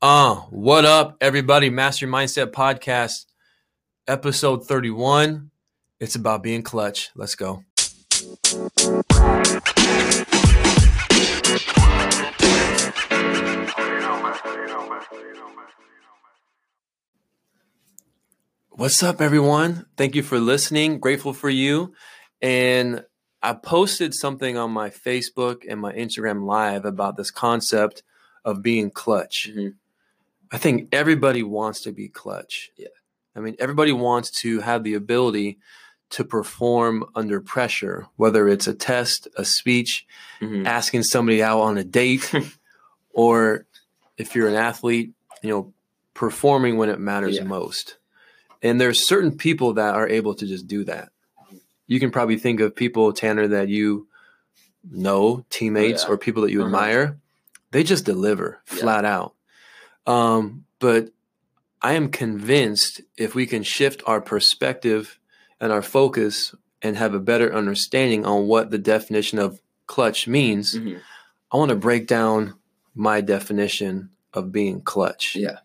Uh, what up, everybody? Master Mindset Podcast, episode 31. It's about being clutch. Let's go. What's up, everyone? Thank you for listening. Grateful for you. And I posted something on my Facebook and my Instagram live about this concept of being clutch. Mhm. I think everybody wants to be clutch. Yeah. I mean, everybody wants to have the ability to perform under pressure, whether it's a test, a speech, Mhm. asking somebody out on a date, or if you're an athlete, you know, performing when it matters Yeah. most. And there's certain people that are able to just do that. You can probably think of people, Tanner, that you know, teammates yeah. or people that you Uh-huh. admire. They just deliver Yeah. flat out. Um, but I am convinced if we can shift our perspective and our focus and have a better understanding on what the definition of clutch means, Mhm. I want to break down my definition of being clutch. Yeah.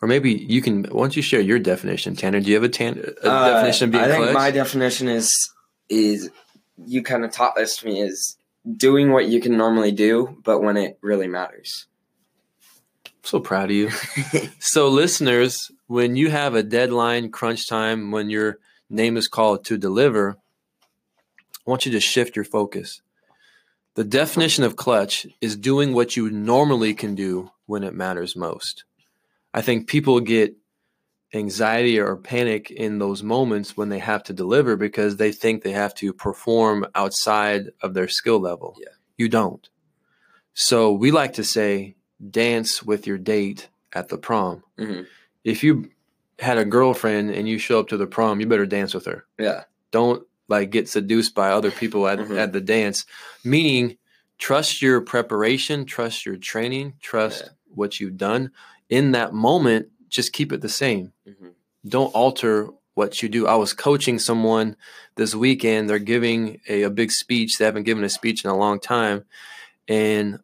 Or maybe you can. Why don't you share your definition, Tanner? Do you have a, tan- a Uh, definition of being I think clutch? my definition is is you kind of taught this to me is doing what you can normally do, but when it really matters. So proud of you. so, listeners, when you have a deadline, crunch time, when your name is called to deliver, I want you to shift your focus. The definition of clutch is doing what you normally can do when it matters most. I think people get anxiety or panic in those moments when they have to deliver because they think they have to perform outside of their skill level. Yeah. You don't. So we like to say, dance with your date at the prom. Mhm. If you had a girlfriend and you show up to the prom, you better dance with her Yeah. don't like get seduced by other people at, Mhm. at the dance meaning trust your preparation trust your training trust Yeah. what you've done in that moment just keep it the same Mhm. don't alter what you do i was coaching someone this weekend they're giving a, a big speech they haven't given a speech in a long time and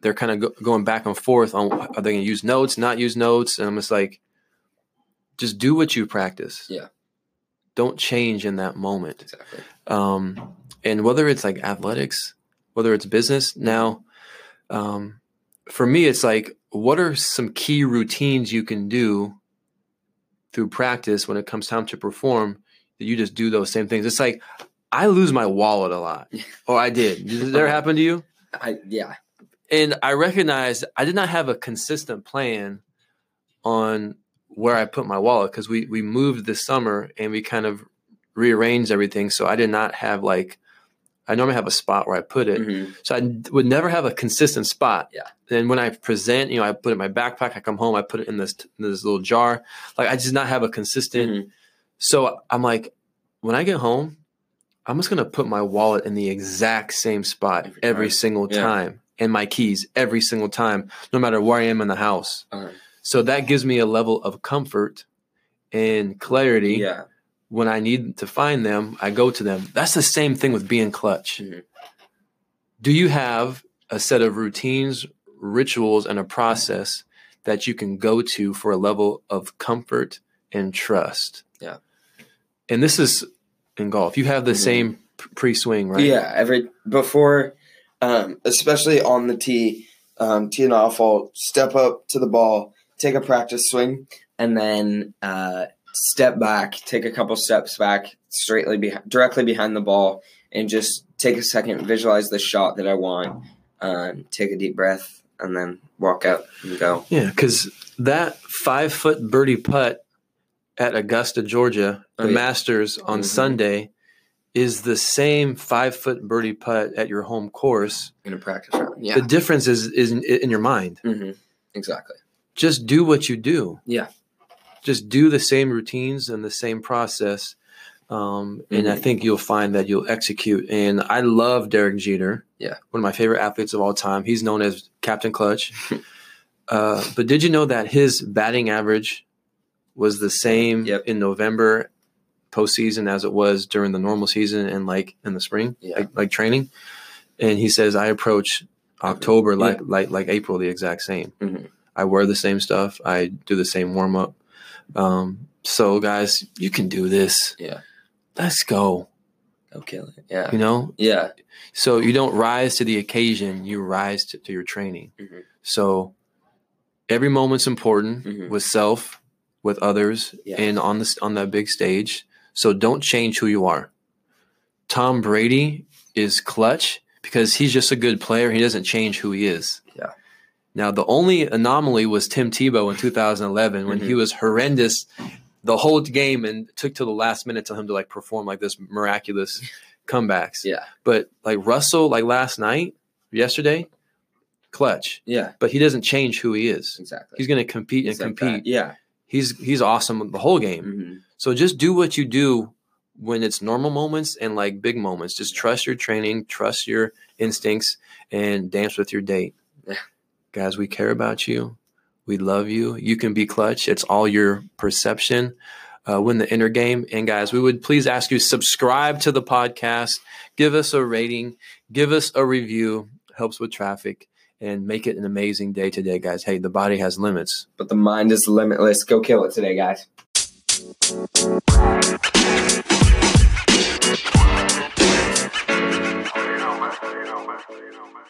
they're kind of go- going back and forth on are they going to use notes not use notes and i'm just like just do what you practice Yeah. don't change in that moment Exactly. um, and whether it's like athletics, whether it's business. Now, um, for me, it's like, what are some key routines you can do through practice when it comes time to perform that you just do those same things? It's like, I lose my wallet a lot. Oh, I did. Did that ever happen to you? I yeah. And I recognized I did not have a consistent plan on where I put my wallet because we we moved this summer and we kind of rearranged everything. So I did not have like I normally have a spot where I put it. Mhm. So I would never have a consistent spot. Yeah. Then when I present, you know, I put it in my backpack. I come home, I put it in this in this little jar. Like I just not have a consistent. Mhm. So I'm like, when I get home, I'm just gonna put my wallet in the exact same spot Every every, single Yeah. time, and my keys every single time, no matter where I am in the house. So that gives me a level of comfort and clarity. yeah. When I need to find them, I go to them. That's the same thing with being clutch. Mhm. Do you have a set of routines, rituals, and a process that you can go to for a level of comfort and trust? Yeah. And this is in golf. You have the Mhm. same pre swing, right? Yeah, every before, um, especially on the tee, um, tee and off, I'll step up to the ball, take a practice swing, and then uh, step back, take a couple steps back, straightly behind, directly behind the ball, and just take a second, visualize the shot that I want, um, take a deep breath, and then walk out and go. Yeah, because that five foot birdie putt at Augusta, Georgia, the Oh, yeah. Masters on Mhm. Sunday, is the same five foot birdie putt at your home course. In a practice round, yeah. The difference is is in, in your mind. hmm Exactly. Just do what you do. Yeah. Just do the same routines and the same process. Um, and I Mhm. think you'll find that you'll execute. And I love Derek Jeter. Yeah. One of my favorite athletes of all time. He's known as Captain Clutch. uh, but did you know that his batting average was the same Yep. in November postseason as it was during the normal season and like in the spring, Yeah. like, like training? And he says, I approach October like, like, like April the exact same. Mhm. I wear the same stuff. I do the same warm up. Um, so guys, you can do this. Yeah. Let's go. Go kill it. Yeah. You know, Yeah. so you don't rise to the occasion, you rise to, to your training. Mhm. So every moment's important Mhm. with self, with others, Yeah. and on this on that big stage. So don't change who you are. Tom Brady is clutch because he's just a good player. He doesn't change who he is. Yeah. Now the only anomaly was Tim Tebow in 2011 when he Mhm. was horrendous the whole game and took till the last minute to him to like perform like this miraculous comebacks. Yeah. But like Russell, like last night, yesterday, clutch. Yeah. But he doesn't change who he is. Exactly. He's going to compete and compete. Yeah. He's he's awesome the whole game. hmm So just do what you do when it's normal moments and like big moments. Just trust your training, trust your instincts, and dance with your date. Yeah. Guys, we care about you. We love you. You can be clutch. It's all your perception. Uh, win the inner game. And guys, we would please ask you subscribe to the podcast, give us a rating, give us a review. Helps with traffic and make it an amazing day today, guys. Hey, the body has limits. But the mind is limitless. Go kill it today, guys. You know, man. You know, man. You know, man.